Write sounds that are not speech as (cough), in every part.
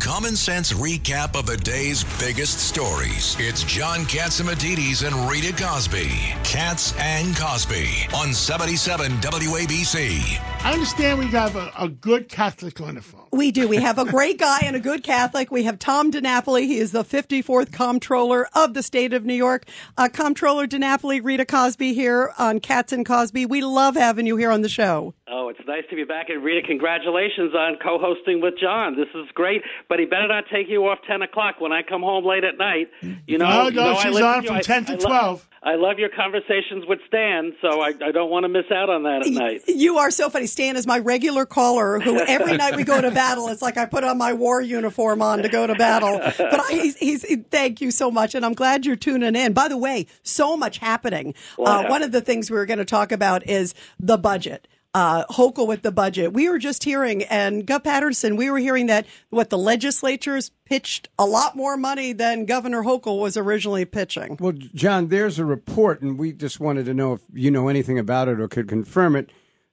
Common sense recap of the day's biggest stories. It's John Catsimatidis and Rita Cosby. Cats and Cosby on 77 WABC. I understand we have a, a good Catholic on the phone. We do. We have a great guy and a good Catholic. We have Tom DiNapoli. He is the 54th Comptroller of the state of New York. Uh, Comptroller DiNapoli, Rita Cosby here on Cats and Cosby. We love having you here on the show. Oh, it's nice to be back. And Rita, congratulations on co-hosting with John. This is great. But he better not take you off 10 o'clock when I come home late at night. You know, no, you know, I she's listen on from you. 10 to I, 12. I love your conversations with Stan, so I, I don't want to miss out on that at night. You are so funny. Stan is my regular caller who every night we go to battle, it's like I put on my war uniform on to go to battle. But I, he's, he's, thank you so much. And I'm glad you're tuning in. By the way, so much happening. Uh, one of the things we were going to talk about is the budget uh, Hochul with the budget. We were just hearing, and Gov Paterson, we were hearing that what the legislatures pitched a lot more money than Governor Hochul was originally pitching. Well, John, there's a report, and we just wanted to know if you know anything about it or could confirm it.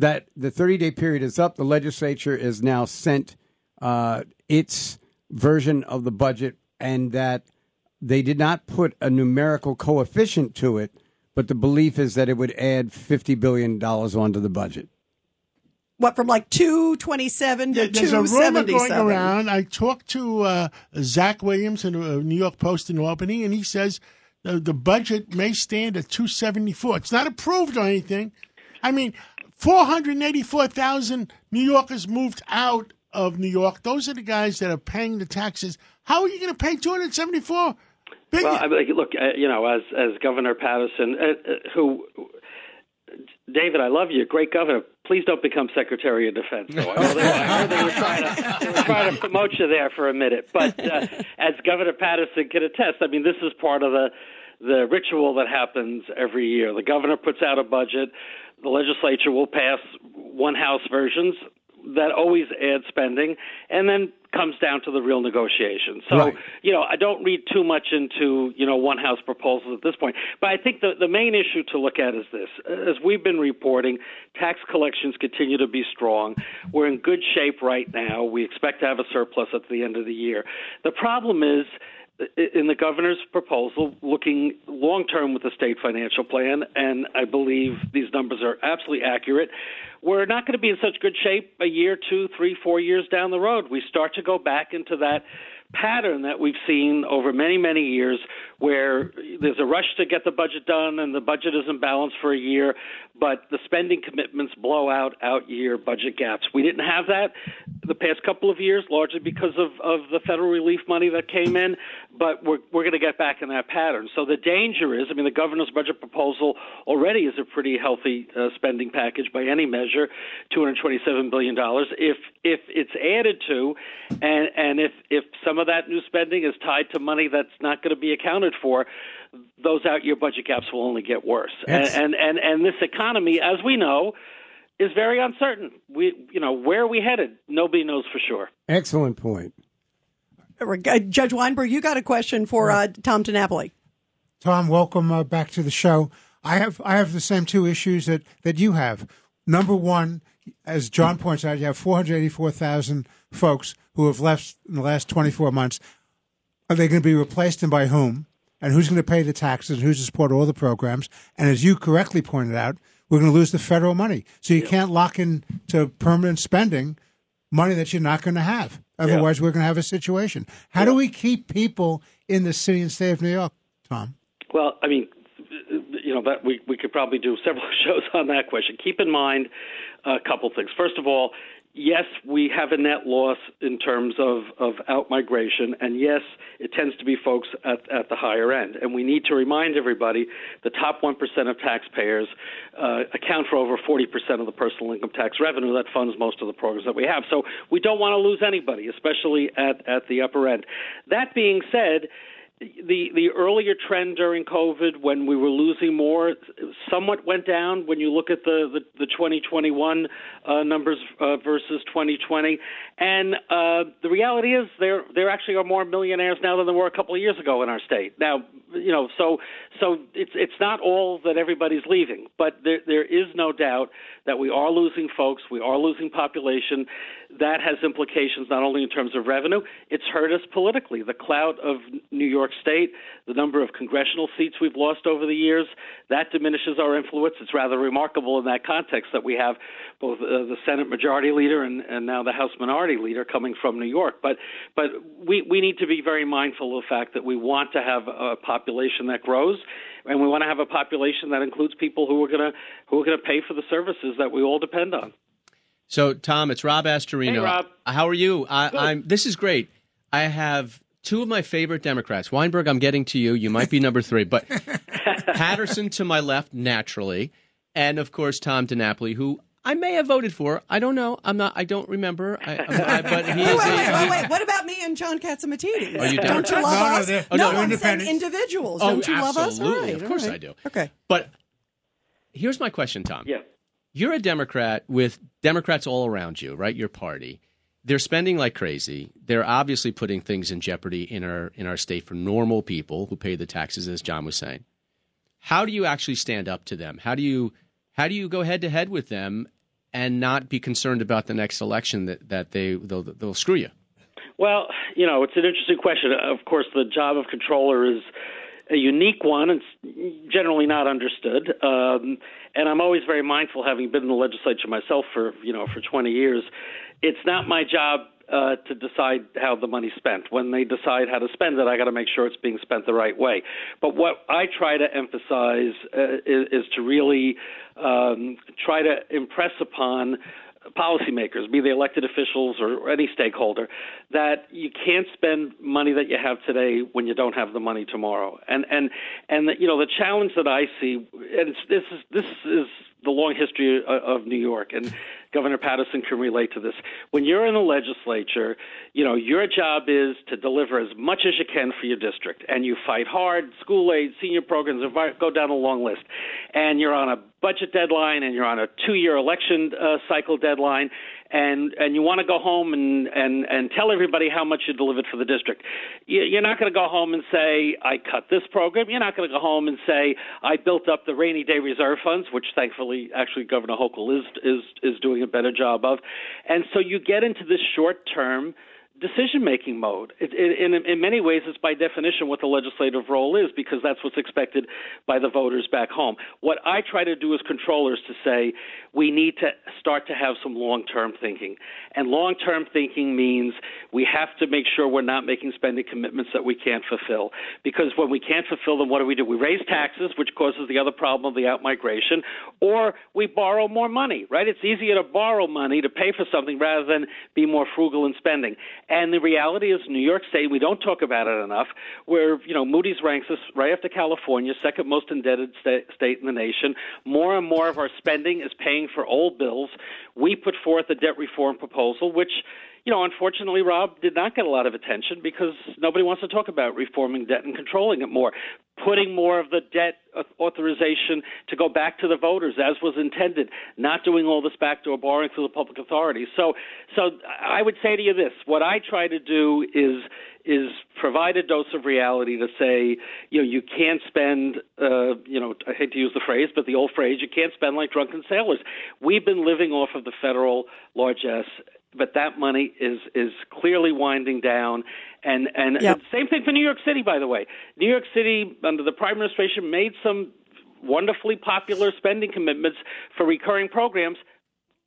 That the 30 day period is up. The legislature is now sent uh, its version of the budget, and that they did not put a numerical coefficient to it, but the belief is that it would add $50 billion onto the budget. What from like two twenty seven to There's two a rumor going around. I talked to uh, Zach Williams in the uh, New York Post in Albany, and he says the, the budget may stand at 274. It's not approved or anything. I mean, 484,000 New Yorkers moved out of New York. Those are the guys that are paying the taxes. How are you going to pay 274 billion? Well, I mean, look, uh, you know, as as Governor Paterson, uh, uh, who David, I love you, great governor. Please don't become Secretary of Defense. Though. I, know they, I heard they were trying to they were trying to promote you there for a minute, but uh, as Governor Paterson can attest, I mean, this is part of the the ritual that happens every year. The governor puts out a budget. The legislature will pass one house versions that always add spending, and then comes down to the real negotiation. So, Right. you know, I don't read too much into, you know, one house proposals at this point. But I think the, the main issue to look at is this. As we've been reporting, tax collections continue to be strong. We're in good shape right now. We expect to have a surplus at the end of the year. The problem is, in the governor's proposal, looking long term with the state financial plan, and I believe these numbers are absolutely accurate. We're not going to be in such good shape a year, two, three, four years down the road. We start to go back into that pattern that we've seen over many, many years where there's a rush to get the budget done and the budget isn't balanced for a year, but the spending commitments blow out out year budget gaps. We didn't have that the past couple of years, largely because of, of the federal relief money that came in, but we're, we're going to get back in that pattern. So the danger is, I mean, the governor's budget proposal already is a pretty healthy uh, spending package by any measure, $227 billion. If, if it's added to, and, and if, if some of that new spending is tied to money that's not going to be accounted for, those out year budget gaps will only get worse. And, and, and, and this economy, as we know, is very uncertain. We, you know, where are we headed? Nobody knows for sure. Excellent point. Uh, Judge Weinberg, you got a question for uh, Tom DiNapoli. Tom, welcome uh, back to the show. I have I have the same two issues that, that you have. Number one, as John points out, you have 484,000 folks who have left in the last 24 months. Are they going to be replaced and by whom? And who's going to pay the taxes? And who's to support all the programs? And as you correctly pointed out, we're going to lose the federal money. So you can't lock in to permanent spending money that you're not going to have. Otherwise, we're going to have a situation. How do we keep people in the city and state of New York, Tom? Well, I mean, you know, that we we could probably do several (laughs) shows on that question. Keep in mind a couple things. First of all, yes, we have a net loss in terms of, of outmigration, and yes, it tends to be folks at, at the higher end. And we need to remind everybody the top 1% of taxpayers uh, account for over 40% of the personal income tax revenue that funds most of the programs that we have. So we don't want to lose anybody, especially at, at the upper end. That being said, the the earlier trend during COVID, when we were losing more, somewhat went down. When you look at the the, the 2021 uh, numbers uh, versus 2020, and uh, the reality is there there actually are more millionaires now than there were a couple of years ago in our state. Now, you know, so so it's it's not all that everybody's leaving, but there there is no doubt that we are losing folks, we are losing population. That has implications not only in terms of revenue, it's hurt us politically. The clout of New York State, the number of congressional seats we've lost over the years, that diminishes our influence. It's rather remarkable in that context that we have both uh, the Senate Majority Leader and, and now the House Minority Leader coming from New York. But but we we need to be very mindful of the fact that we want to have a population that grows and we want to have a population that includes people who are going to who are going to pay for the services that we all depend on. So, Tom, it's Rob Astorino. Hey, Rob. How are you? I, am This is great. I have two of my favorite Democrats. Weinberg, I'm getting to you. You might be number three, but (laughs) Paterson to my left, naturally, and of course Tom DiNapoli, who I may have voted for. I don't know. I'm not. I don't remember. I, I, but he wait, is. wait, a, wait, wait, (laughs) What about me and John Catsimatidis? Are you Don't you Democrat? love No, no, us? they're- oh, no, I'm saying individuals. Oh, Don't you love us? Oh, absolutely. right, Of course all I do. Okay. But here's my question, Tom. Yeah. You're a Democrat with Democrats all around you, right? Your party. They're spending like crazy. They're obviously putting things in jeopardy in our in our state for normal people who pay the taxes, as John was saying. How do you actually stand up to them? How do you how do you go head to head with them and not be concerned about the next election that, that they they'll, they'll screw you? Well, you know, it's an interesting question. Of course, the job of comptroller is a unique one. It's generally not understood, um, and I'm always very mindful, having been in the legislature myself for you know for 20 years. It's not my job uh, to decide how the money's spent. When they decide how to spend it, I got to make sure it's being spent the right way. But what I try to emphasize uh, is, is to really um, try to impress upon policymakers, be they elected officials or any stakeholder, that you can't spend money that you have today when you don't have the money tomorrow. And and and the, you know the challenge that I see, and this is this is the long history of, of New York, and Governor Paterson can relate to this. When you're in the legislature, you know your job is to deliver as much as you can for your district, and you fight hard. School aid, senior programs, go down a long list, and you're on a budget deadline, and you're on a two-year election uh, cycle deadline, and and you want to go home and and and tell everybody how much you delivered for the district. You- You're not going to go home and say I cut this program. You're not going to go home and say I built up the rainy day reserve funds, which thankfully actually Governor Hochul is is is doing a better job of. And so you get into this short term decision making mode. It, it, in, in many ways, it's by definition what the legislative role is because that's what's expected by the voters back home. What I try to do as controllers to say we need to start to have some long term thinking. And long term thinking means we have to make sure we're not making spending commitments that we can't fulfill. Because when we can't fulfill them, what do we do? We raise taxes, which causes the other problem of the outmigration, or we borrow more money, right? It's easier to borrow money to pay for something rather than be more frugal in spending. And the reality is, New York State, we don't talk about it enough, where, you know, Moody's ranks us right after California, second most indebted sta- state in the nation. More and more of our spending is paying for old bills. We put forth a debt reform proposal, which you know, unfortunately, Rob did not get a lot of attention because nobody wants to talk about reforming debt and controlling it more, putting more of the debt authorization to go back to the voters as was intended, not doing all this backdoor borrowing through the public authorities. So, so I would say to you this: what I try to do is is provide a dose of reality to say, you know, you can't spend, uh, you know, I hate to use the phrase, but the old phrase, you can't spend like drunken sailors. We've been living off of the federal largesse but that money is is clearly winding down and and Yep. same thing for New York City by the way New York City under the prime administration made some wonderfully popular spending commitments for recurring programs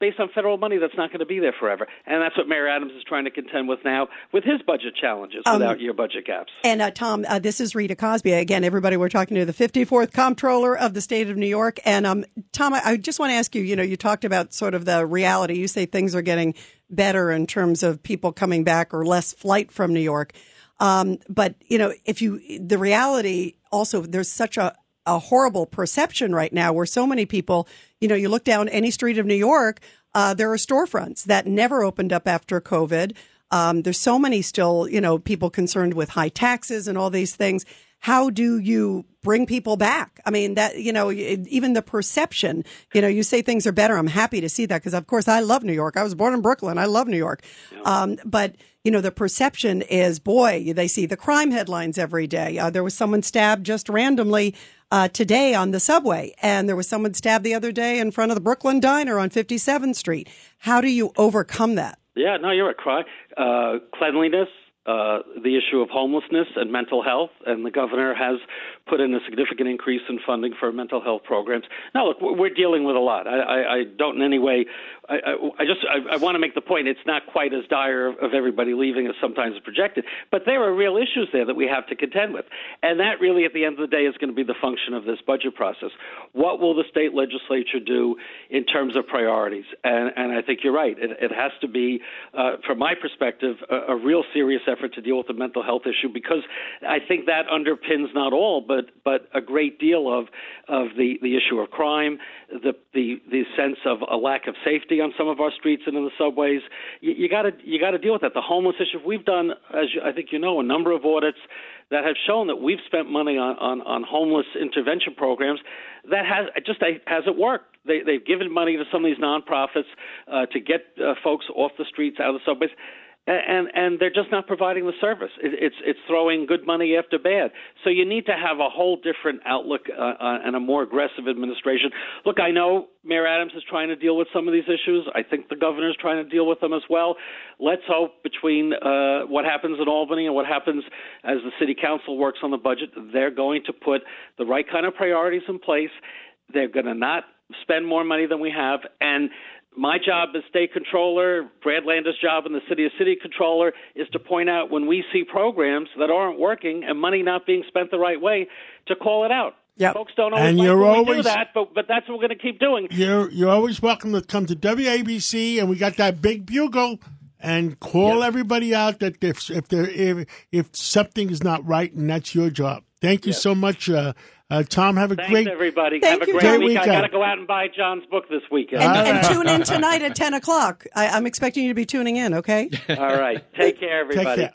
based on federal money that's not going to be there forever. And that's what Mayor Adams is trying to contend with now with his budget challenges Um, without year budget gaps. And uh, Tom, uh, this is Rita Cosby again. Everybody, we're talking to the 54th Comptroller of the State of New York. And um, Tom, I, I just want to ask you. You know, you talked about sort of the reality. You say things are getting better in terms of people coming back or less flight from New York. Um, but you know, if you the reality also, there's such a a horrible perception right now where so many people, you know, you look down any street of New York, uh, there are storefronts that never opened up after COVID. Um, there's so many still, you know, people concerned with high taxes and all these things. How do you bring people back? I mean, that, you know, even the perception, you know, you say things are better. I'm happy to see that because, of course, I love New York. I was born in Brooklyn. I love New York. Um, but, you know, the perception is, boy, they see the crime headlines every day. Uh, there was someone stabbed just randomly uh, today on the subway, and there was someone stabbed the other day in front of the Brooklyn Diner on 57th Street. How do you overcome that? Yeah, no, you're right. Cry. Uh, cleanliness, uh, the issue of homelessness and mental health, and the governor has put in a significant increase in funding for mental health programs. Now, look, we're dealing with a lot. I, I, I don't in any way. I, I, just I, I want to make the point. It's not quite as dire of everybody leaving as sometimes projected, but there are real issues there that we have to contend with, and that really, at the end of the day, is going to be the function of this budget process. What will the state legislature do in terms of priorities? And, and I think you're right. It, it has to be, uh, from my perspective, a, a real serious effort to deal with the mental health issue because I think that underpins not all, but but a great deal of of the, the issue of crime, the the the sense of a lack of safety on some of our streets and in the subways. You got to you got to deal with that. The homeless issue. We've done, as you, I think you know, a number of audits that have shown that we've spent money on, on, on homeless intervention programs that has just hasn't worked. They, they've given money to some of these nonprofits uh, to get uh, folks off the streets, out of the subways, and and they're just not providing the service. It, it's it's throwing good money after bad. So you need to have a whole different outlook uh, uh, and a more aggressive administration. Look, I know Mayor Adams is trying to deal with some of these issues. I think the governor is trying to deal with them as well. Let's hope between uh, what happens in Albany and what happens as the city council works on the budget, they're going to put the right kind of priorities in place. They're going to not spend more money than we have and my job as state comptroller, Brad Lander's job in the city of city comptroller, is to point out when we see programs that aren't working and money not being spent the right way, to call it out. Yep. Folks don't always And like you're we do that, but but that's what we're going to keep doing. You're you're always welcome to come to WABC, and we got that big bugle, and call everybody out that if if there if, if something is not right, and that's your job. Thank you so much, uh, uh, Tom. Have a Thanks, great everybody. Thank Have a you, great Tom. week. I got to go out and buy John's book this weekend. And, All and tune in (laughs) tonight at 10 o'clock. I, I'm expecting you to be tuning in, okay? All right. Take care, Take everybody. care.